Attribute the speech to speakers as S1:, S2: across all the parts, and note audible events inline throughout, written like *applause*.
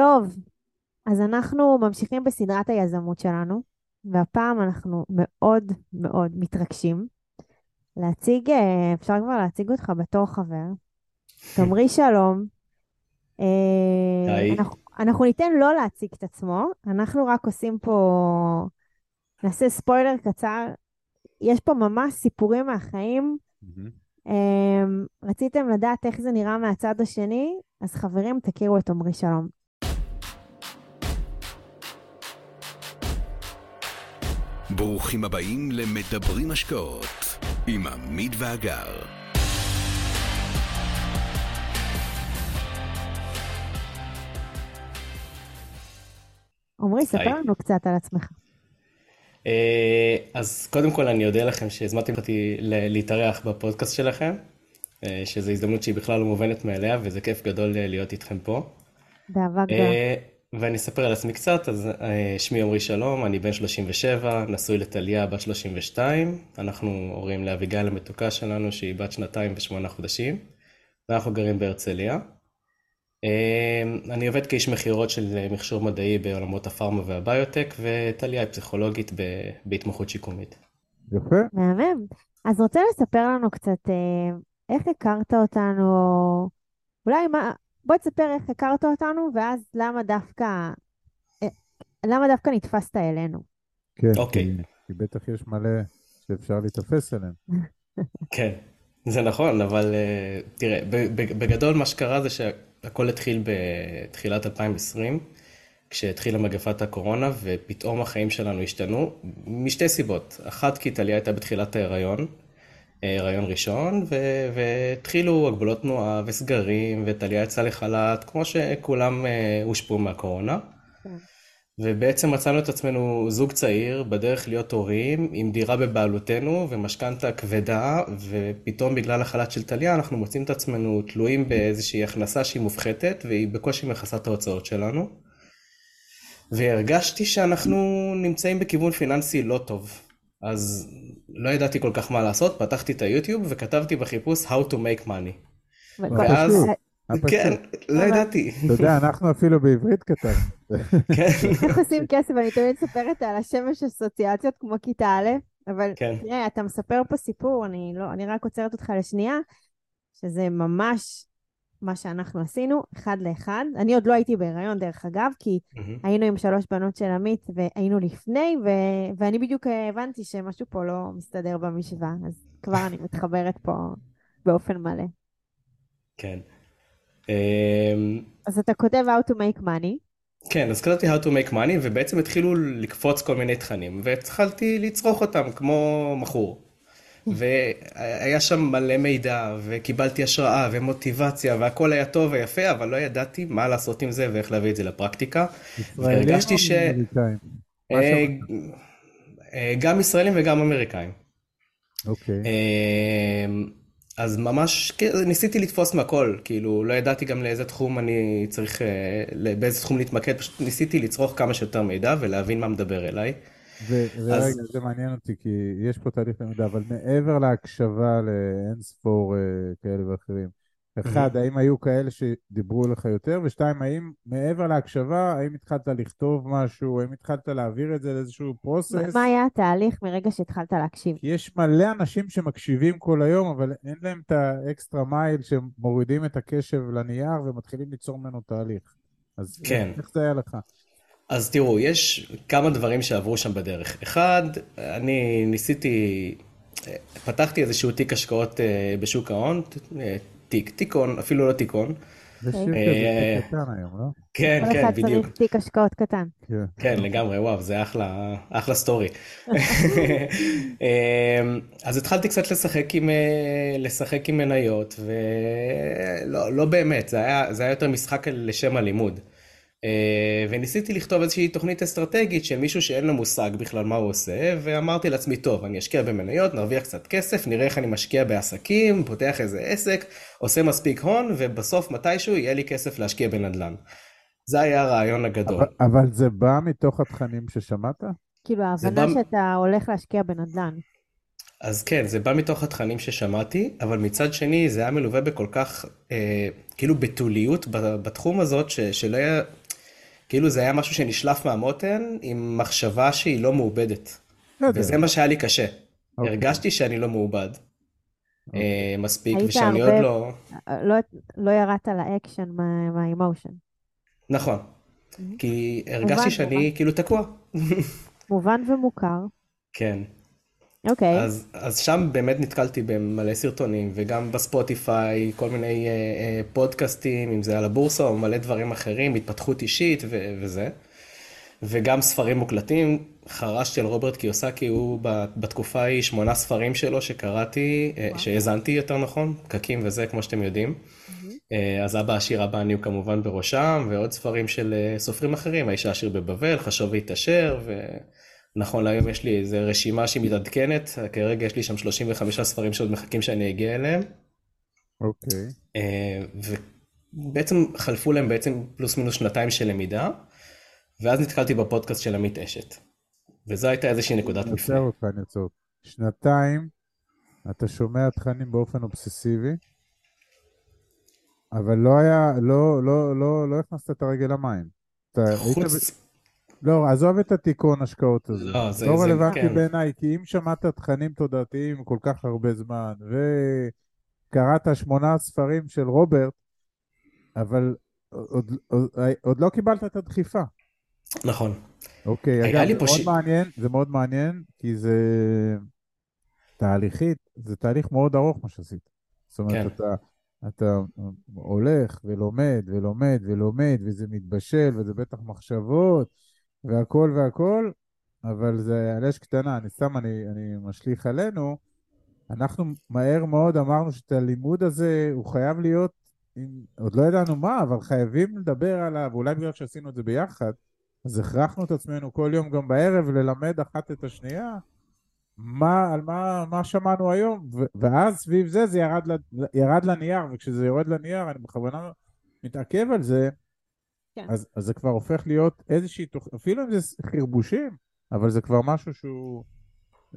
S1: טוב, אז אנחנו ממשיכים בסדרת היזמות שלנו, והפעם אנחנו מאוד מאוד מתרגשים להציג, אה, אפשר כבר להציג אותך בתור חבר. *laughs* תאמרי שלום. אה,
S2: היי.
S1: אנחנו, אנחנו ניתן לו להציג את עצמו, אנחנו רק עושים פה, נעשה ספוילר קצר. יש פה ממש סיפורים מהחיים. אה, רציתם לדעת איך זה נראה מהצד השני? אז חברים, תכירו את עמרי שלום.
S3: ברוכים הבאים למדברים השקעות עם עמית ואגר.
S1: עמרי, ספר. לנו קצת על עצמך.
S2: אה, אז קודם כל אני אודה לכם שהזמנתם אותי להתארח בפודקאסט שלכם, אה, שזו הזדמנות שהיא בכלל לא מובנת מאליה, וזה כיף גדול אה, להיות איתכם פה.
S1: באהבה גדולה.
S2: ואני אספר על עצמי קצת, אז אה, שמי עמרי שלום, אני בן 37, נשוי לטליה בת 32, אנחנו הורים לאביגיל המתוקה שלנו שהיא בת שנתיים ושמונה חודשים, ואנחנו גרים בהרצליה. אה, אני עובד כאיש מכירות של מכשור מדעי בעולמות הפארמה והביוטק, וטליה היא פסיכולוגית בהתמחות שיקומית.
S4: יפה.
S1: מהמם. אז רוצה לספר לנו קצת אה, איך הכרת אותנו, אולי מה, בוא תספר איך הכרת אותנו, ואז למה דווקא, אה, למה דווקא נתפסת אלינו.
S4: כן,
S2: אוקיי.
S4: כי, כי בטח יש מלא שאפשר להיתפס אליהם. *laughs*
S2: כן, זה נכון, אבל אה, תראה, בגדול מה שקרה זה שהכל התחיל בתחילת 2020, כשהתחילה מגפת הקורונה, ופתאום החיים שלנו השתנו, משתי סיבות. אחת, כי טליה הייתה בתחילת ההיריון, הריון ראשון, ו- והתחילו הגבלות תנועה וסגרים, וטליה יצאה לחל"ת, כמו שכולם אה, הושפעו מהקורונה.
S1: כן.
S2: ובעצם מצאנו את עצמנו זוג צעיר בדרך להיות הורים עם דירה בבעלותנו ומשכנתה כבדה ופתאום בגלל החל"ת של טליה אנחנו מוצאים את עצמנו תלויים באיזושהי הכנסה שהיא מופחתת והיא בקושי מכסה את ההוצאות שלנו. והרגשתי שאנחנו נמצאים בכיוון פיננסי לא טוב. אז לא ידעתי כל כך מה לעשות, פתחתי את היוטיוב וכתבתי בחיפוש How to make money. ואז.
S1: אה.
S2: כן, לא ידעתי.
S4: אתה יודע, אנחנו אפילו בעברית כתבנו.
S2: כן,
S1: איך עושים כסף? אני תמיד מספרת על השמש אסוציאציות כמו כיתה א', אבל
S2: כן,
S1: תראה, אתה מספר פה סיפור, לא, אני רק עוצרת אותך לשנייה, שזה ממש מה שאנחנו עשינו, אחד לאחד. אני עוד לא הייתי בהיריון, דרך אגב, כי
S2: מהמם.
S1: היינו עם שלוש בנות של עמית והיינו לפני, ו... ואני בדיוק אה, הבנתי שמשהו פה לא מסתדר במשוואה, אז כבר אני מתחברת פה באופן מלא.
S2: כן.
S1: אז אתה כותב How to make money,
S2: כן, אז כתבתי How to make money, ובעצם התחילו לקפוץ כל מיני תכנים, והתחלתי לצרוך אותם כמו מכור. והיה שם מלא מידע, וקיבלתי השראה ומוטיבציה, והכל היה טוב ויפה, אבל לא ידעתי מה לעשות עם זה ואיך להביא את זה לפרקטיקה. והרגשתי ש... אה? אה, גם ישראלים וגם אמריקאים.
S4: אוקיי.
S2: אמ, אז ממש כן, ניסיתי לתפוס מהכל, כאילו לא ידעתי גם לאיזה תחום אני צריך, אה, באיזה תחום להתמקד, פשוט ניסיתי לצרוך כמה שיותר מידע ולהבין מה מדבר אליי.
S4: ו- ורגע,
S2: אז
S4: זה מעניין אותי, כי יש פה תהליך למידה, אבל מעבר להקשבה לאין ספור אה, כאלה ואחרים, אחד, האם היו כאלה שדיברו לך יותר? ושתיים, האם מעבר להקשבה, האם התחלת לכתוב משהו? האם התחלת להעביר את זה לאיזשהו process?
S1: מה היה התהליך מרגע שהתחלת להקשיב?
S4: כי יש מלא אנשים שמקשיבים כל היום, אבל אין להם את ה extra mile שמורידים את הקשב לנייר ומתחילים ליצור ממנו תהליך. אז
S2: כן,
S4: איך זה היה לך?
S2: אז תראו, יש כמה דברים שעברו שם בדרך. אחד, אני ניסיתי, אה, פתחתי איזשהו תיק השקעות אה, בשוק ההון, אה, תיק, תיקון, אפילו לא תיקון.
S4: זה
S1: אוקיי.
S4: שיר כזה
S2: אה,
S4: קטן היום, לא?
S2: כן,
S1: כל
S2: כן,
S1: אחד
S2: בדיוק.
S1: צריך תיק השקעות קטן.
S4: כן.
S2: כן, לגמרי, וואו, זה אחלה, אחלה סטורי. *laughs* אמ, אז התחלתי קצת לשחק עם, אה, לשחק עם מניות, ולא לא באמת, זה היה, זה היה יותר משחק לשם הלימוד. אה, וניסיתי לכתוב איזושהי תוכנית אסטרטגית של מישהו שאין לו מושג בכלל מה הוא עושה, ואמרתי לעצמי, טוב, אני אשקיע במניות, נרוויח קצת כסף, נראה איך אני משקיע בעסקים, פותח איזה עסק, עושה מספיק הון, ובסוף מתישהו יהיה לי כסף להשקיע בנדל"ן. זה היה הרעיון הגדול.
S4: אבל, אבל זה בא מתוך התכנים ששמעת?
S1: כאילו, ההבנה
S2: בא-
S1: שאתה הולך להשקיע בנדל"ן.
S2: אז כן, זה בא מתוך התכנים ששמעתי, אבל מצד שני זה היה מלווה בכל כך, אה, כאילו בתוליות בתחום הזאת, ש, שלא היה, כאילו זה היה משהו שנשלף מהמותן עם מחשבה שהיא לא מעובדת.
S4: בסדר.
S2: וזה מה שהיה לי קשה.
S4: אוקיי.
S2: הרגשתי שאני לא מעובד אה, מספיק, ושאני
S1: הרבה-
S2: עוד לא...
S1: לא, לא ירדת לאקשן מה- מהאמושן.
S2: נכון. כי הרגשתי
S1: מובן,
S2: שאני. כאילו תקוע. *laughs*
S1: מובן ומוכר.
S2: כן.
S1: אוקיי.
S2: אז, אז שם באמת נתקלתי במלא סרטונים, וגם בספוטיפיי, כל מיני אה, אה, פודקאסטים, אם זה על הבורסה או מלא דברים אחרים, התפתחות אישית ו- וזה. וגם ספרים מוקלטים, חרשתי על רוברט קיוסקי, הוא בתקופה ההיא שמונה ספרים שלו שקראתי, אה, שהאזנתי יותר נכון, פקקים וזה, כמו שאתם יודעים. אה, אז אבא עשיר, אבא אני הוא כמובן בראשם, ועוד ספרים של אה, סופרים אחרים, האיש העשיר בבבל, חשוב והתעשר, ונכון להיום יש לי איזו רשימה שהיא מתעדכנת, כרגע יש לי שם 35 ספרים שעוד מחכים שאני אגיע אליהם,
S4: אוקיי.
S2: אה, ובעצם חלפו להם בעצם פלוס מינוס שנתיים של למידה, ואז נתקלתי בפודקאסט של עמית אשת. וזו הייתה איזושהי נקודת
S4: אני
S2: מפנה.
S4: עוצר אותך, אני עוצר אותך. שנתיים אתה שומע תכנים באופן אובססיבי, אבל לא היה, לא, לא, לא, לא הכנסת את הרגל למים. אתה היית ב...
S2: חוץ,
S4: לא, עזוב את התיקון השקעות הזה.
S2: לא, זה-
S4: לא
S2: זה-
S4: רלוונטי
S2: כן.
S4: בעיניי, כי אם שמעת תכנים תודעתיים כל כך הרבה זמן, וקראת שמונה ספרים של רוברט, אבל עוד, עוד, עוד לא קיבלת את הדחיפה.
S2: נכון.
S4: אוקיי,
S2: היה
S4: אגב, זה מאוד
S2: ש-
S4: מעניין, זה מאוד מעניין, כי זה תהליכית, זה תהליך מאוד ארוך מה שעשית. זאת אומרת,
S2: כן.
S4: אתה, אתה הולך ולומד ולומד ולומד, וזה מתבשל, וזה בטח מחשבות, והכל והכל, אבל זה על אש קטנה, אני סתם, אני, אני משליך עלינו. אנחנו מהר מאוד אמרנו שאת הלימוד הזה, הוא חייב להיות, עם, עוד לא ידענו מה, אבל חייבים לדבר עליו, אולי בגלל שעשינו את זה ביחד, אז הכרחנו את עצמנו כל יום גם בערב ללמד אחת את השנייה מה, על מה, מה שמענו היום, ואז סביב זה זה ירד, ירד לנייר, וכשזה יורד לנייר, אני בכוונה מתעכב על זה,
S1: כן.
S4: אז, אז זה כבר הופך להיות איזושהי תוכנית, אפילו אם זה חרבושים, אבל זה כבר משהו שהוא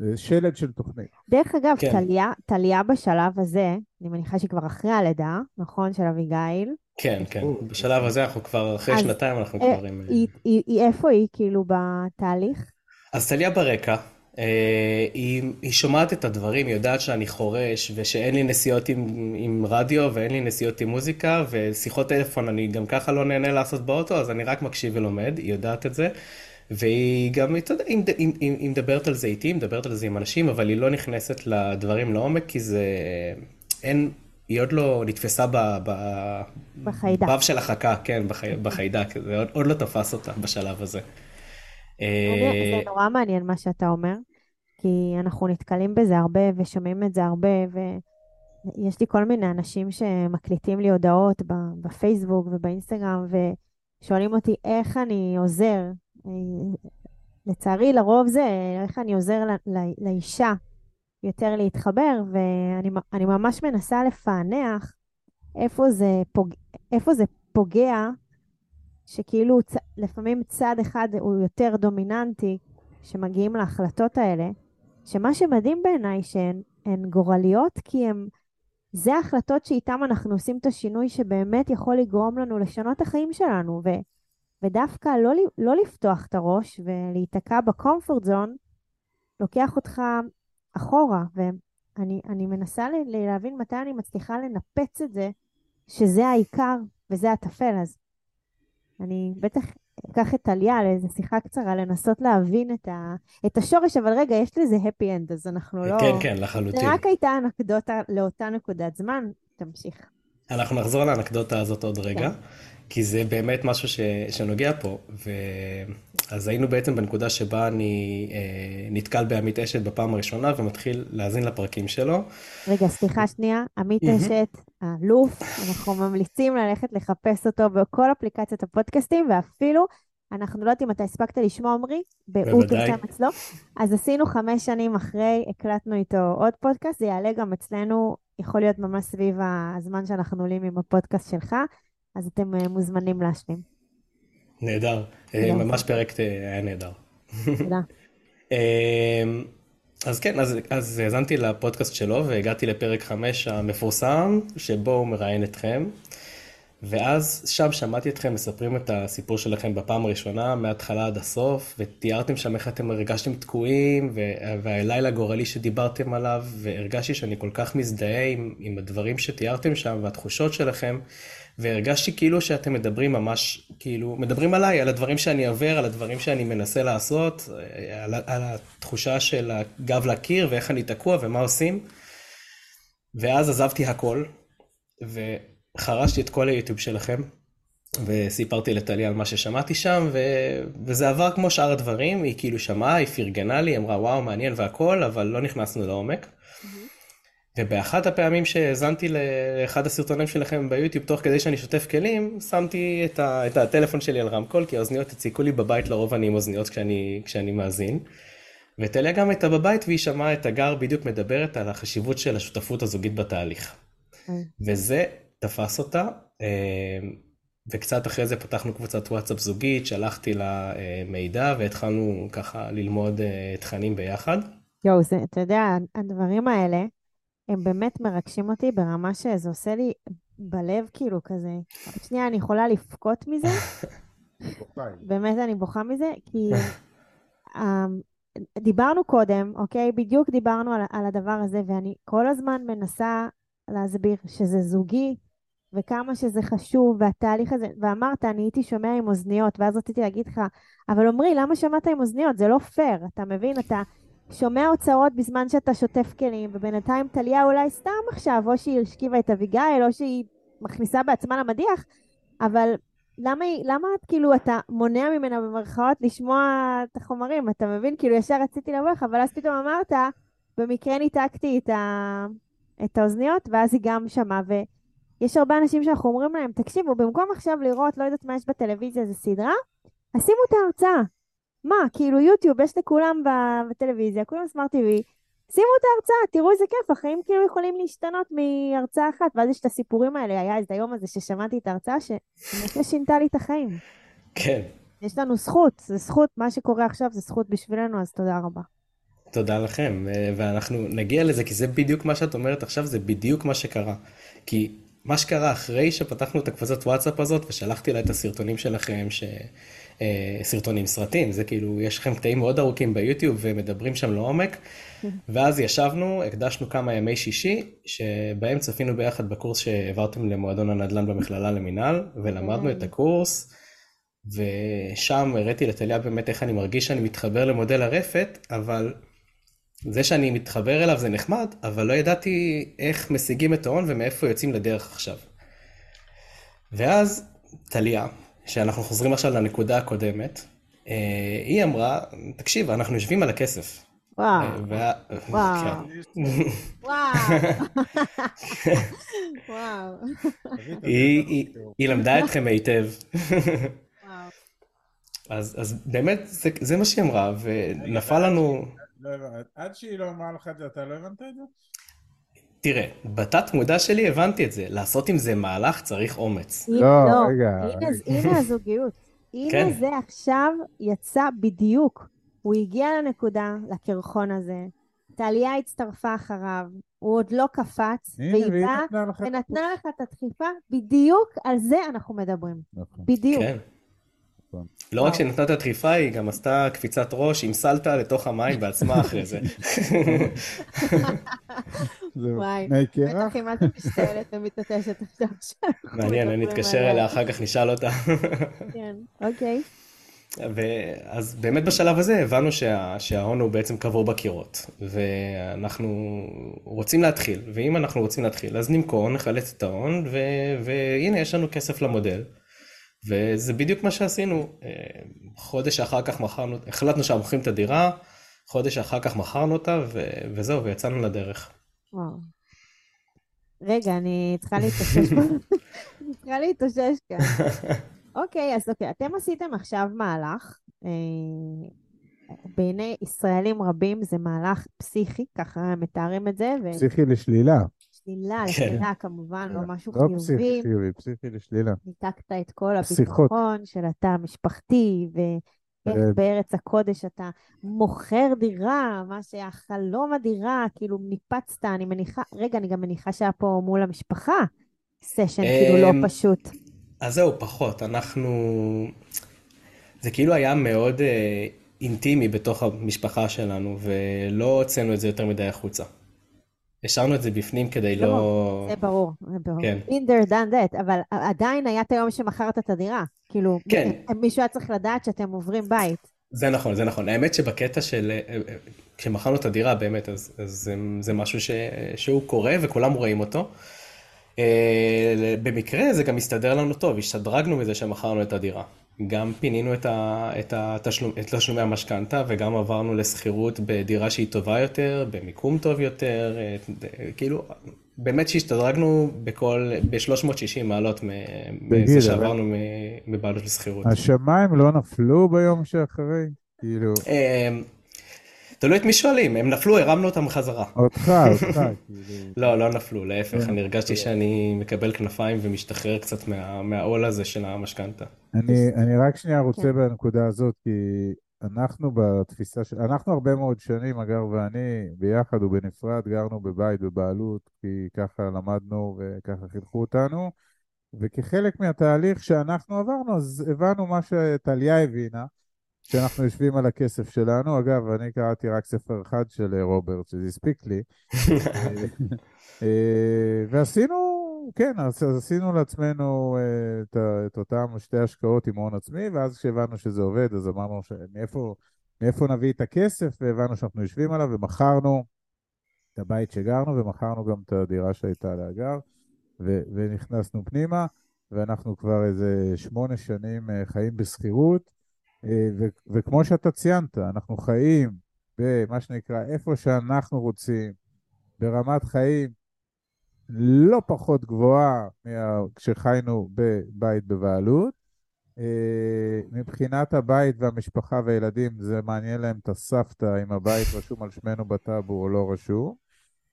S4: אה, שלד של תוכנית.
S1: דרך אגב,
S2: כן.
S1: טליה, טליה בשלב הזה, אני מניחה שהיא כבר אחרי הלידה, נכון? של אביגיל.
S2: כן, כן.
S4: או,
S2: בשלב הזה אנחנו כבר, אחרי
S1: אז,
S2: שנתיים אנחנו
S1: אה,
S2: כבר עם...
S1: היא, היא, היא, איפה היא כאילו בתהליך?
S2: אז טליה ברקע, היא, היא שומעת את הדברים, היא יודעת שאני חורש, ושאין לי נסיעות עם, עם רדיו, ואין לי נסיעות עם מוזיקה, ושיחות טלפון אני גם ככה לא נהנה לעשות באוטו, אז אני רק מקשיב ולומד, היא יודעת את זה. והיא גם, אתה יודע, היא, היא, היא, היא מדברת על זה איתי, היא מדברת על זה עם אנשים, אבל היא לא נכנסת לדברים לעומק, כי זה... אין... היא עוד לא נתפסה ב... ב...
S1: בחיידק.
S2: בב של החכה, כן, בחי... בחיידק, זה עוד, עוד לא תפס אותה בשלב הזה. אה,
S1: זה נורא מעניין מה שאתה אומר, כי אנחנו נתקלים בזה הרבה ושומעים את זה הרבה, ויש לי כל מיני אנשים שמקליטים לי הודעות בפייסבוק ובאינסטגרם, ושואלים אותי איך אני עוזר. אה, לצערי, לרוב זה איך אני עוזר לאישה יותר להתחבר, ואני ממש מנסה לפענח איפה זה, פוג... איפה זה פוגע שכאילו צ... לפעמים צד אחד הוא יותר דומיננטי, שמגיעים להחלטות האלה, שמה שמדהים בעיניי שהן הן גורליות, כי הן, זה ההחלטות שאיתן אנחנו עושים את השינוי שבאמת יכול לגרום לנו לשנות את החיים שלנו, ו, ודווקא לא, לא לפתוח את הראש ולהיתקע בקומפורט זון, לוקח אותך אחורה, ואני אני מנסה ל- להבין מתי אני מצליחה לנפץ את זה, שזה העיקר וזה הטפל, אז אני בטח אקח את טליה לאיזו שיחה קצרה, לנסות להבין את, ה... את השורש, אבל רגע, יש לזה happy end, אז אנחנו לא...
S2: כן, כן,
S1: זה
S2: לחלוטין.
S1: רק הייתה אנקדוטה לאותה נקודת זמן, תמשיך.
S2: אנחנו נחזור לאנקדוטה הזאת עוד רגע,
S1: כן.
S2: כי זה באמת משהו ש... שנוגע פה. ו... אז היינו בעצם בנקודה שבה אני אה, נתקל בעמית אשת בפעם הראשונה ומתחיל להאזין לפרקים שלו.
S1: רגע, סליחה שנייה, עמית
S2: מהמם.
S1: אשת, האלוף, אנחנו ממליצים ללכת לחפש אותו בכל אפליקציות הפודקאסטים, ואפילו, אנחנו לא יודעת אם אתה הספקת לשמוע, עמרי. פרסם אצלו, אז עשינו חמש שנים אחרי, הקלטנו איתו עוד פודקאסט, זה יעלה גם אצלנו, יכול להיות ממש סביב הזמן שאנחנו עולים עם הפודקאסט שלך, אז אתם אה, מוזמנים להשלים.
S2: נהדר. אה. ממש פרק אה, היה נהדר.
S1: תודה. *laughs*
S2: אמ, אז כן, אז, אז האזנתי לפודקאסט שלו והגעתי לפרק 5 המפורסם, שבו הוא מראיין אתכם. ואז שם שמעתי אתכם מספרים את הסיפור שלכם בפעם הראשונה, מההתחלה עד הסוף, ותיארתם שם איך אתם הרגשתם תקועים, והלילה הגורלי שדיברתם עליו, והרגשתי שאני כל כך מזדהה עם, עם הדברים שתיארתם שם, והתחושות שלכם, והרגשתי כאילו שאתם מדברים ממש, כאילו, מדברים עליי, על הדברים שאני עובר, על הדברים שאני מנסה לעשות, על, על התחושה של הגב לקיר, ואיך אני תקוע, ומה עושים. ואז עזבתי הכל, ו... חרשתי את כל היוטיוב שלכם, וסיפרתי לטליה על מה ששמעתי שם, ו... וזה עבר כמו שאר הדברים, היא כאילו שמעה, היא פרגנה לי, אמרה וואו מעניין והכל, אבל לא נכנסנו לעומק. Mm-hmm. ובאחת הפעמים שהאזנתי לאחד הסרטונים שלכם ביוטיוב, תוך כדי שאני שוטף כלים, שמתי את, ה... את הטלפון שלי על רמקול, כי האוזניות הציקו לי בבית, לרוב אני עם אוזניות כשאני, כשאני מאזין. וטליה גם הייתה בבית והיא שמעה את הגר בדיוק מדברת על החשיבות של השותפות הזוגית בתהליך. Mm. וזה תפס אותה, אה, וקצת אחרי זה פתחנו קבוצת וואטסאפ זוגית, שלחתי לה אה, מידע והתחלנו ככה ללמוד אה, תכנים ביחד.
S1: יואו, אתה יודע, הדברים האלה, הם באמת מרגשים אותי ברמה שזה עושה לי בלב כאילו כזה. שנייה אני יכולה לבכות מזה. באמת אני בוכה מזה, כי דיברנו קודם, אוקיי? בדיוק דיברנו על, על הדבר הזה, ואני כל הזמן מנסה להסביר שזה זוגי, וכמה שזה חשוב, והתהליך הזה, ואמרת, אני הייתי שומע עם אוזניות, ואז רציתי להגיד לך, אבל עמרי, למה שמעת עם אוזניות? זה לא פייר, אתה מבין? אתה שומע הוצאות בזמן שאתה שוטף כלים, ובינתיים טליה אולי סתם עכשיו, או שהיא השכיבה את אביגיל, או שהיא מכניסה בעצמה למדיח, אבל למה, למה כאילו, אתה מונע ממנה במרכאות לשמוע את החומרים, אתה מבין? כאילו, ישר רציתי לבוא לך, אבל אז פתאום אמרת, במקרה ניתקתי את, ה... את האוזניות, ואז היא גם שמעה, ו... יש הרבה אנשים שאנחנו אומרים להם, תקשיבו, במקום עכשיו לראות, לא יודעת מה יש בטלוויזיה, איזה סדרה, אז שימו את ההרצאה. מה, כאילו יוטיוב, יש לכולם בטלוויזיה, כולם סמארט TV, שימו את ההרצאה, תראו איזה כיף, החיים כאילו יכולים להשתנות מהרצאה אחת, ואז יש את הסיפורים האלה, היה איזה היום הזה ששמעתי את ההרצאה, שבאמת שינתה לי את החיים.
S2: כן.
S1: יש לנו זכות, זה זכות, מה שקורה עכשיו זה זכות בשבילנו, אז תודה רבה.
S2: תודה לכם, ואנחנו נגיע לזה, כי זה בדיוק מה שאת אומרת עכשיו, זה בדיוק מה שקרה. כי מה שקרה אחרי שפתחנו את הקבוצת וואטסאפ הזאת ושלחתי לה את הסרטונים שלכם, ש... אה, סרטונים, סרטים, זה כאילו, יש לכם קטעים מאוד ארוכים ביוטיוב ומדברים שם לעומק. ואז ישבנו, הקדשנו כמה ימי שישי, שבהם צפינו ביחד בקורס שהעברתם למועדון הנדל"ן במכללה למינהל, ולמדנו את הקורס, ושם הראיתי לטליה באמת איך אני מרגיש שאני מתחבר למודל הרפת, אבל זה שאני מתחבר אליו זה נחמד, אבל לא ידעתי איך משיגים את ההון ומאיפה יוצאים לדרך עכשיו. ואז טליה, שאנחנו חוזרים עכשיו לנקודה הקודמת, אה, היא אמרה, תקשיב, אנחנו יושבים על הכסף.
S1: וואו. אה, וה... וואו. כן. *laughs* וואו.
S2: וואו. היא, היא למדה אתכם היטב. אז, אז באמת, זה, זה מה שהיא אמרה, ונפל לנו...
S4: לא הבנתי. עד שהיא לא אמרה לך את זה, אתה לא הבנת את זה?
S2: תראה, בתת מודע שלי הבנתי את זה, לעשות עם זה מהלך צריך אומץ.
S4: לא,
S1: לא
S4: רגע.
S1: הנה הזוגיות. הנה כן. זה עכשיו יצא בדיוק. הוא הגיע לנקודה, לקרחון הזה, טליה הצטרפה אחריו, הוא עוד לא קפץ, והיא באה ונתנה לך את הדחיפה, בדיוק על זה אנחנו מדברים. נכון. בדיוק.
S2: נכון. לא רק שנתנה את הדחיפה, היא גם עשתה קפיצת ראש עם סלטה לתוך המים בעצמה אחרי זה.
S1: וואי, בטח אם את משתעלת ומתעטשת עכשיו.
S2: מעניין, אני אתקשר אליה אחר כך, נשאל אותה.
S1: כן, אוקיי.
S2: אז באמת בשלב הזה הבנו שה, שההון הוא בעצם קבור בקירות, ואנחנו רוצים להתחיל, ואם אנחנו רוצים להתחיל, אז נמכור, נחלץ את ההון, והנה יש לנו כסף למודל. וזה בדיוק מה שעשינו. אה, חודש אחר כך מכרנו, החלטנו שאנחנו מוכרים את הדירה, חודש אחר כך מכרנו אותה, ו- וזהו, ויצאנו לדרך.
S1: וואו. רגע, אני צריכה להתאושש פה. *laughs* אני צריכה להתאושש כאן. אוקיי, אז אוקיי, אתם עשיתם עכשיו מהלך. אה, בעיני ישראלים רבים זה מהלך פסיכי, ככה מתארים את זה.
S4: ו... פסיכי לשלילה.
S1: לשלילה, כן. לשלילה כמובן, לא משהו לא חיובי. לא
S4: פסיכי, חיובי, פסיכי לשלילה.
S1: ניתקת את כל הביטחון של התא המשפחתי, ואיך אה, בארץ הקודש אתה מוכר דירה, מה שהיה חלום הדירה, כאילו ניפצת, אני מניחה, רגע, אני גם מניחה שהיה פה מול המשפחה סשן, כאילו לא אמ, פשוט.
S2: אז זהו, פחות. אנחנו... זה כאילו היה מאוד אה, אינטימי בתוך המשפחה שלנו, ולא הוצאנו את זה יותר מדי החוצה. השארנו את זה בפנים כדי לא...
S1: ברור, זה ברור, זה ברור.
S2: כן.
S1: In there done that, אבל עדיין היה את היום שמכרת את הדירה. כאילו,
S2: כן.
S1: מישהו היה צריך לדעת שאתם עוברים בית.
S2: זה נכון, זה נכון. האמת שבקטע של... אה, אה, כשמכרנו את הדירה באמת, אז, אז זה, זה משהו ש, שהוא קורה וכולם רואים אותו. אה, במקרה זה גם הסתדר לנו טוב, השתדרגנו מזה שמכרנו את הדירה. גם פינינו את, ה, את, התשלום, את תשלומי המשכנתה וגם עברנו לשכירות בדירה שהיא טובה יותר, במיקום טוב יותר, אה, כאילו, באמת שהשתדרגנו בכל, ב-360 מעלות מזה שעברנו מבעלות לשכירות.
S4: השמיים לא נפלו ביום שאחרי? כאילו...
S2: תלוי את מי שואלים, הם נפלו, הרמנו אותם חזרה.
S4: אותך, אותך. *laughs* כאילו.
S2: לא, לא נפלו, להפך,
S4: כן.
S2: אני הרגשתי שאני מקבל כנפיים ומשתחרר קצת מהעול הזה של המשכנתה.
S4: אני רק שנייה רוצה
S1: כן.
S4: בנקודה הזאת, כי אנחנו בתפיסה של... אנחנו הרבה מאוד שנים, אגר ואני, ביחד ובנפרד, גרנו בבית בבעלות, כי ככה למדנו וככה חינכו אותנו, וכחלק מהתהליך שאנחנו עברנו, אז הבנו מה שטליה הבינה. כשאנחנו יושבים על הכסף שלנו. אגב, אני קראתי רק ספר אחד של אה, רוברט, שזה הספיק לי. *laughs* אה, ועשינו, כן, אז עשינו לעצמנו אה, את, את אותם שתי השקעות עם הון עצמי, ואז כשהבנו שזה עובד, אז אמרנו מאיפה, מאיפה נביא את הכסף, והבנו שאנחנו יושבים עליו, ומכרנו את הבית שגרנו, ומכרנו גם את הדירה שהייתה להגר, ו- ונכנסנו פנימה, ואנחנו כבר איזה שמונה שנים חיים בשכירות. אה, ו- וכמו שאתה ציינת, אנחנו חיים במה שנקרא איפה שאנחנו רוצים, ברמת חיים לא פחות גבוהה כשחיינו בבית בבעלות. אה, מבחינת הבית והמשפחה והילדים, זה מעניין להם את הסבתא אם הבית רשום על שמנו בטאבו או לא רשום.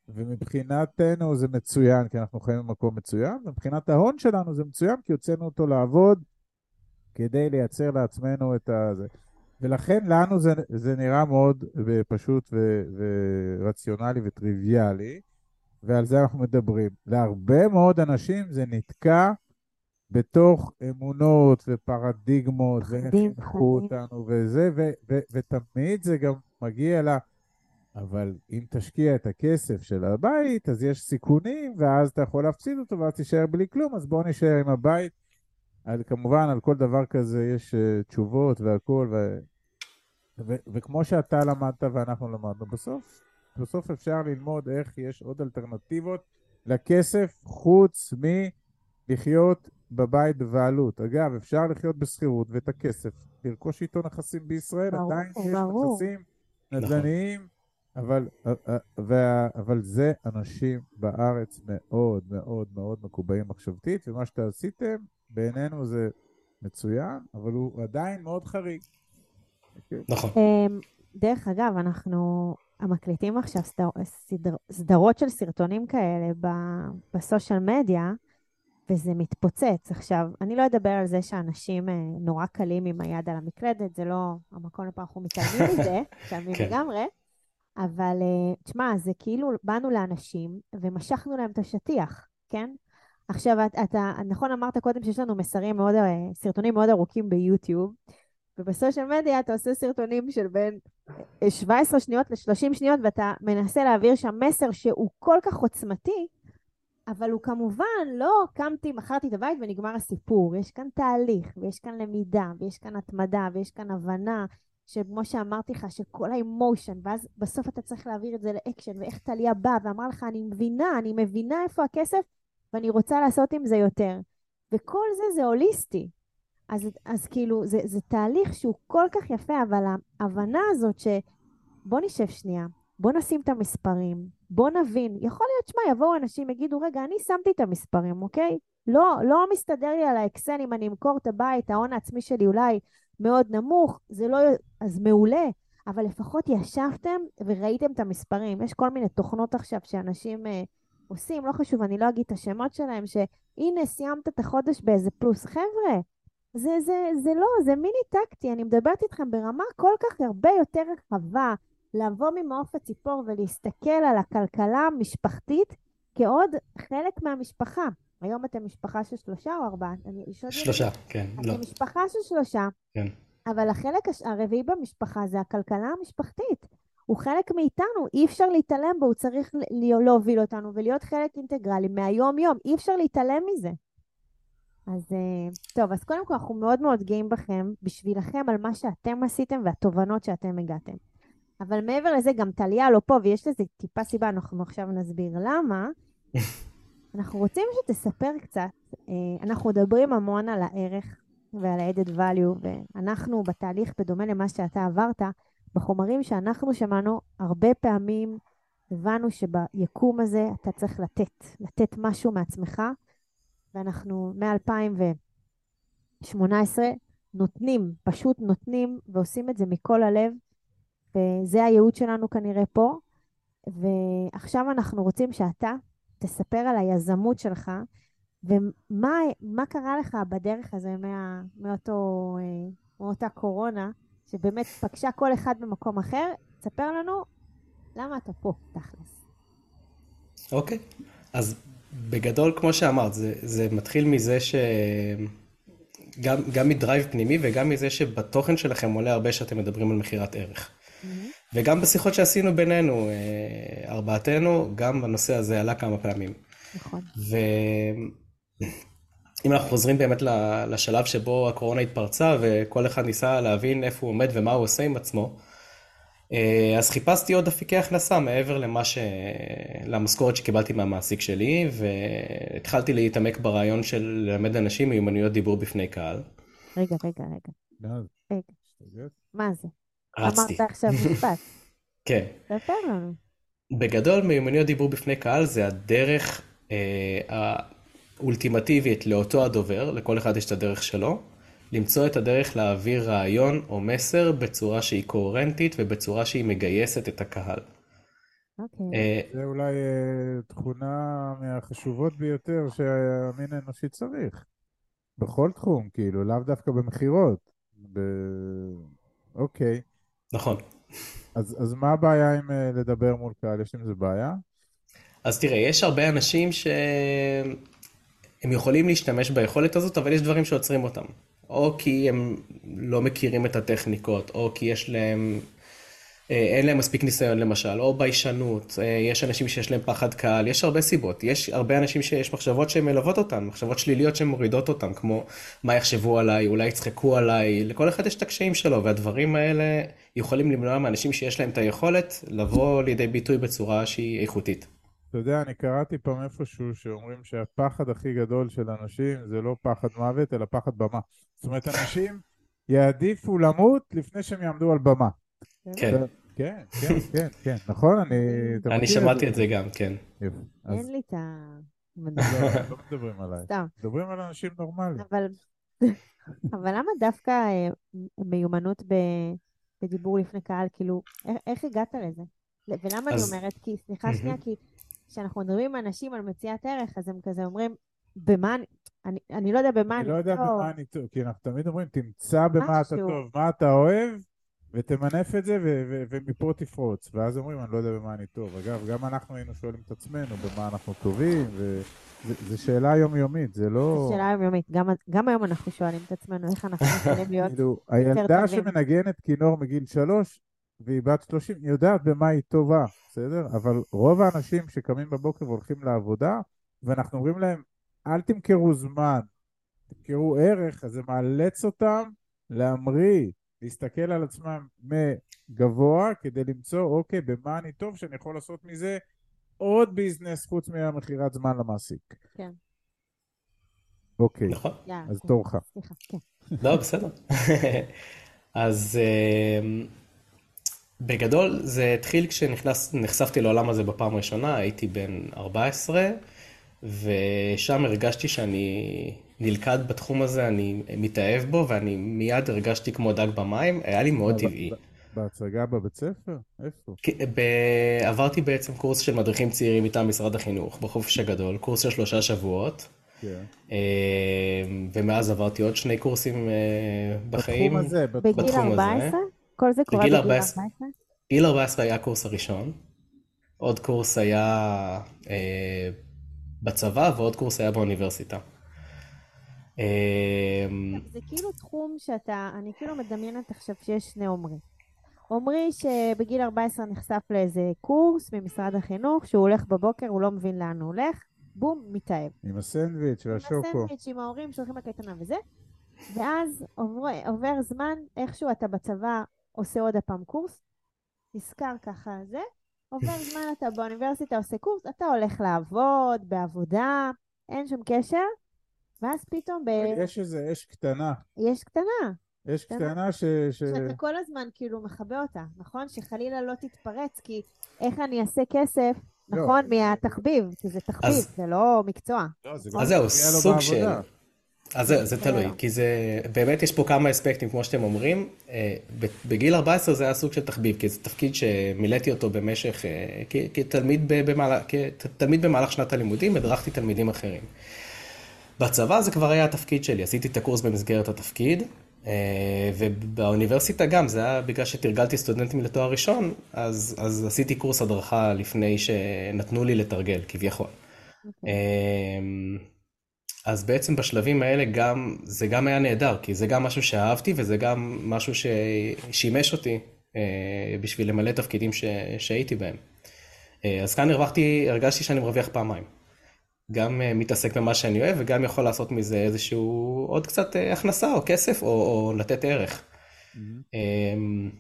S4: ומבחינתנו זה מצוין, כי אנחנו חיים במקום מצוין, ומבחינת ההון שלנו זה מצוין, כי הוצאנו אותו לעבוד כדי לייצר לעצמנו את ה... ולכן לנו זה, זה נראה מאוד פשוט ו, ורציונלי וטריוויאלי, ועל זה אנחנו מדברים. להרבה מאוד אנשים זה נתקע בתוך אמונות ופרדיגמות, ואיך חינכו אותנו וזה, ו, ו, ותמיד זה גם מגיע ל... אבל אם תשקיע את הכסף של הבית, אז יש סיכונים, ואז אתה יכול להפסיד אותו, ואז תישאר בלי כלום, אז בוא נשאר עם הבית. על, כמובן, על כל דבר כזה יש uh, תשובות והכול, ו, ו, וכמו שאתה למדת ואנחנו למדנו, בסוף, בסוף אפשר ללמוד איך יש עוד אלטרנטיבות לכסף חוץ מלחיות בבית בבעלות. אגב, אפשר לחיות בשכירות ואת הכסף, לרכוש איתו נכסים בישראל,
S1: ברור,
S4: עדיין יש
S1: ברור.
S4: נכסים נדל"ניים. אבל, אה, אה, אבל זה אנשים בארץ מאוד מאוד מאוד מקובעים מחשבתית, ומה שאתה עשיתם בעינינו זה מצוין, אבל הוא עדיין מאוד חריג.
S2: נכון.
S1: אמ, דרך אגב, אנחנו מקליטים עכשיו סדר, סדר, סדרות של סרטונים כאלה בסושיאל מדיה, וזה מתפוצץ. עכשיו, אני לא אדבר על זה שאנשים אה, נורא קלים עם היד על המקלדת, זה לא המקום לפה, אנחנו מתעלמים *laughs* מזה, מתעלמים כן. לגמרי, אבל אה, תשמע, זה כאילו באנו לאנשים ומשכנו להם את השטיח, כן? עכשיו, אתה, נכון אמרת קודם שיש לנו מסרים מאוד, אה, סרטונים מאוד ארוכים ביוטיוב, ובסושיאל מדיה אתה עושה סרטונים של בין 17 אה, שניות ל-30 שניות, ואתה מנסה להעביר שם מסר שהוא כל כך עוצמתי, אבל הוא כמובן לא קמתי, מכרתי את הבית ונגמר הסיפור. יש כאן תהליך, ויש כאן למידה, ויש כאן התמדה, ויש כאן הבנה, שכמו שאמרתי לך, שכל האמושן, ואז בסוף אתה צריך להעביר את זה לאקשן, ואיך טליה באה ואמרה לך, אני מבינה, אני מבינה איפה הכסף, ואני רוצה לעשות עם זה יותר. וכל זה זה הוליסטי. אז, אז כאילו, זה, זה תהליך שהוא כל כך יפה, אבל ההבנה הזאת ש... בוא נשב שנייה, בוא נשים את המספרים, בוא נבין. יכול להיות, שמע, יבואו אנשים, יגידו, רגע, אני שמתי את המספרים, אוקיי? לא, לא מסתדר לי על האקסל אם אני אמכור את הבית, ההון העצמי שלי אולי מאוד נמוך, זה לא... אז מעולה. אבל לפחות ישבתם וראיתם את המספרים. יש כל מיני תוכנות עכשיו שאנשים... עושים, לא חשוב, אני לא אגיד את השמות שלהם, שהנה, סיימת את החודש באיזה פלוס. חבר'ה, זה, זה, זה לא, זה מיני טקטי, אני מדברת איתכם ברמה כל כך הרבה יותר רחבה, לבוא ממעוף הציפור ולהסתכל על הכלכלה המשפחתית כעוד חלק מהמשפחה. היום אתם משפחה של שלושה או ארבעה? אני
S2: שלושה, כן, לא,
S1: אתם משפחה של שלושה,
S2: כן.
S1: אבל החלק הרביעי במשפחה זה הכלכלה המשפחתית. הוא חלק מאיתנו, אי אפשר להתעלם בו, הוא צריך להוביל אותנו ולהיות חלק אינטגרלי מהיום-יום, אי אפשר להתעלם מזה. אז אה, טוב, אז קודם כל אנחנו מאוד מאוד גאים בכם, בשבילכם על מה שאתם עשיתם והתובנות שאתם הגעתם. אבל מעבר לזה, גם טליה לא פה, ויש לזה טיפה סיבה, אנחנו עכשיו נסביר למה. *laughs* אנחנו רוצים שתספר קצת, אה, אנחנו מדברים המון על הערך ועל ה-added value, ואנחנו בתהליך, בדומה למה שאתה עברת, בחומרים שאנחנו שמענו, הרבה פעמים הבנו שביקום הזה אתה צריך לתת, לתת משהו מעצמך, ואנחנו מ-2018 נותנים, פשוט נותנים ועושים את זה מכל הלב, וזה הייעוד שלנו כנראה פה. ועכשיו אנחנו רוצים שאתה תספר על היזמות שלך, ומה מה קרה לך בדרך הזה מה, מאותו, אה, מאותה קורונה, שבאמת פגשה כל אחד במקום אחר. תספר לנו למה אתה פה, תכלס.
S2: אוקיי. אז בגדול, כמו שאמרת, זה, זה מתחיל מזה ש... גם, גם מדרייב פנימי וגם מזה שבתוכן שלכם עולה הרבה שאתם מדברים על מכירת ערך. וגם בשיחות שעשינו בינינו, אה, ארבעתנו, גם הנושא הזה עלה כמה פעמים.
S1: נכון.
S2: ואם אנחנו חוזרים באמת ל- לשלב שבו הקורונה התפרצה וכל אחד ניסה להבין איפה הוא עומד ומה הוא עושה עם עצמו, אה, אז חיפשתי עוד אפיקי הכנסה מעבר למה ש... למשכורת שקיבלתי מהמעסיק שלי, והתחלתי להתעמק ברעיון של ללמד אנשים מיומנויות דיבור בפני קהל.
S1: רגע, רגע, רגע. רגע. מה זה?
S2: רצתי.
S1: אמרת עכשיו משפט. *laughs*
S2: כן.
S1: ספר לנו.
S2: בגדול, מיומנויות דיבור בפני קהל זה הדרך אה, האולטימטיבית לאותו הדובר, לכל אחד יש את הדרך שלו, למצוא את הדרך להעביר רעיון או מסר בצורה שהיא קוהרנטית ובצורה שהיא מגייסת את הקהל.
S1: אוקיי.
S2: אה,
S4: זה אולי אה, תכונה מהחשובות ביותר שהמין האנושי צריך. בכל תחום, כאילו, לאו דווקא במכירות. ב... אוקיי.
S2: נכון.
S4: אז, אז מה הבעיה עם אה, לדבר מול קהל? יש עם זה בעיה?
S2: אז תראה, יש הרבה אנשים שהם יכולים להשתמש ביכולת הזאת, אבל יש דברים שעוצרים אותם. או כי הם לא מכירים את הטכניקות, או כי יש להם, אה, אין להם מספיק ניסיון למשל, או ביישנות, אה, יש אנשים שיש להם פחד קהל, יש הרבה סיבות. יש הרבה אנשים שיש מחשבות שהן מלוות אותם, מחשבות שליליות שהן מורידות אותם, כמו מה יחשבו עליי, אולי יצחקו עליי, לכל אחד יש את הקשיים שלו, והדברים האלה יכולים למנוע מאנשים שיש להם את היכולת לבוא לידי ביטוי בצורה שהיא איכותית.
S4: אתה יודע, אני קראתי פעם איפשהו שאומרים שהפחד הכי גדול של אנשים זה לא פחד מוות, אלא פחד במה. זאת אומרת, אנשים יעדיפו למות לפני שהם יעמדו על במה.
S2: כן,
S4: כן, כן, כן, כן, נכון? אני...
S2: אני שמעתי את זה גם, כן.
S1: אין לי את ה...
S4: לא, לא מדברים עליי.
S1: סתם.
S4: מדברים על אנשים נורמליים.
S1: אבל, *laughs* אבל למה דווקא אה, מיומנות בדיבור לפני קהל? כאילו, איך, איך הגעת לזה? ולמה
S2: אז-
S1: אני אומרת? כי, סליחה. שנייה, כי כשאנחנו מדברים עם אנשים על מציאת ערך, אז הם כזה אומרים, במה אני... אני, אני לא יודע במה
S4: אני
S1: אני
S4: לא יודע
S1: טוב.
S4: במה אני טוב, כי אנחנו תמיד אומרים, תמצא במה אתה
S1: משהו.
S4: טוב, מה אתה אוהב, ותמנף את זה, ו- ו- ומפה תפרוץ. ואז אומרים, אני לא יודע במה אני טוב. אגב, גם אנחנו היינו שואלים את עצמנו במה אנחנו טובים, וזו שאלה יומיומית, זה לא...
S1: זו שאלה יומיומית. גם, גם היום אנחנו שואלים את עצמנו איך אנחנו יכולים להיות... *laughs*
S4: כאילו, הילדה
S1: טובים.
S4: שמנגנת כינור מגיל שלוש, והיא בת 30, היא יודעת במה היא טובה, בסדר? אבל רוב האנשים שקמים בבוקר והולכים לעבודה, ואנחנו אומרים להם, אל תמכרו זמן, תמכרו ערך, אז זה מאלץ אותם להמריא, להסתכל על עצמם מגבוה, כדי למצוא, אוקיי, במה אני טוב, שאני יכול לעשות מזה עוד ביזנס חוץ מהמכירת זמן למעסיק.
S1: כן.
S4: אוקיי,
S2: נכון.
S4: אז. תורך.
S1: סליחה, כן.
S2: לא, בסדר. *laughs* אז אה, בגדול זה התחיל כשנחשפתי לעולם הזה בפעם הראשונה, הייתי בן 14, ושם הרגשתי שאני נלכד בתחום הזה, אני מתאהב בו, ואני מיד הרגשתי כמו דג במים, היה לי מאוד
S4: ב-
S2: טבעי.
S4: בהצגה בבית ספר? איפה?
S2: ב- עברתי בעצם קורס של מדריכים צעירים מטעם משרד החינוך, בחופש הגדול, קורס של שלושה שבועות.
S4: כן.
S2: אה, ומאז עברתי עוד שני קורסים אה, בחיים.
S4: בתחום הזה, בתחום
S1: בגיל
S2: בתחום הזה.
S1: 14? כל זה קורה
S2: בגיל
S1: בגיל
S2: 14.
S1: 14?
S2: גיל 14 היה הקורס הראשון. עוד קורס היה אה, בצבא ועוד קורס היה באוניברסיטה. אמ,
S1: זה כאילו תחום שאתה, אני כאילו מדמיינת עכשיו שיש שני עומרי. עומרי שבגיל 14 נחשף לאיזה קורס ממשרד החינוך, שהוא הולך בבוקר, הוא לא מבין לאן הוא הולך, בום, מתאהב.
S4: עם הסנדוויץ'
S1: עם
S4: והשוקו.
S1: הסנדוויץ', עם ההורים, שהולכים לקייטנה וזה. ואז עובר, עובר זמן, איכשהו אתה בצבא עושה עוד הפעם קורס, נזכר ככה זה, עובר *laughs* זמן אתה באוניברסיטה עושה קורס, אתה הולך לעבוד, בעבודה, אין שום קשר, ואז פתאום ב...
S4: יש איזה אש קטנה.
S1: יש קטנה,
S4: אש
S1: קטנה.
S4: קטנה ש... ש...
S1: שאתה כל הזמן כאילו מכבה אותה, נכון? שחלילה לא תתפרץ, כי איך אני אעשה כסף,
S4: לא.
S1: נכון, מהתחביב, כי זה תחביב,
S2: אז-
S1: זה לא מקצוע.
S4: לא, זה
S2: אז זהו, סוג של... אז זה, זה תלוי. כי זה, באמת יש פה כמה אספקטים, כמו שאתם אומרים. אה, בגיל 14 זה היה סוג של תחביב, כי זה תפקיד שמילאתי אותו במשך, אה, כ- כתלמיד במהלך, כתלמיד במהלך שנת הלימודים, הדרכתי תלמידים אחרים. בצבא זה כבר היה התפקיד שלי, עשיתי את הקורס במסגרת התפקיד, אה, ובאוניברסיטה גם, זה היה בגלל שתרגלתי סטודנטים לתואר ראשון, אז, אז עשיתי קורס הדרכה לפני שנתנו לי לתרגל, כביכול. אז בעצם בשלבים האלה גם, זה גם היה נהדר, כי זה גם משהו שאהבתי וזה גם משהו ששימש אותי אה, בשביל למלא תפקידים ש, שהייתי בהם. אה, אז כאן הרווחתי, הרגשתי שאני מרוויח פעמיים. גם אה, מתעסק במה שאני אוהב וגם יכול לעשות מזה איזשהו עוד קצת אה, הכנסה או כסף או, או לתת ערך. אמ,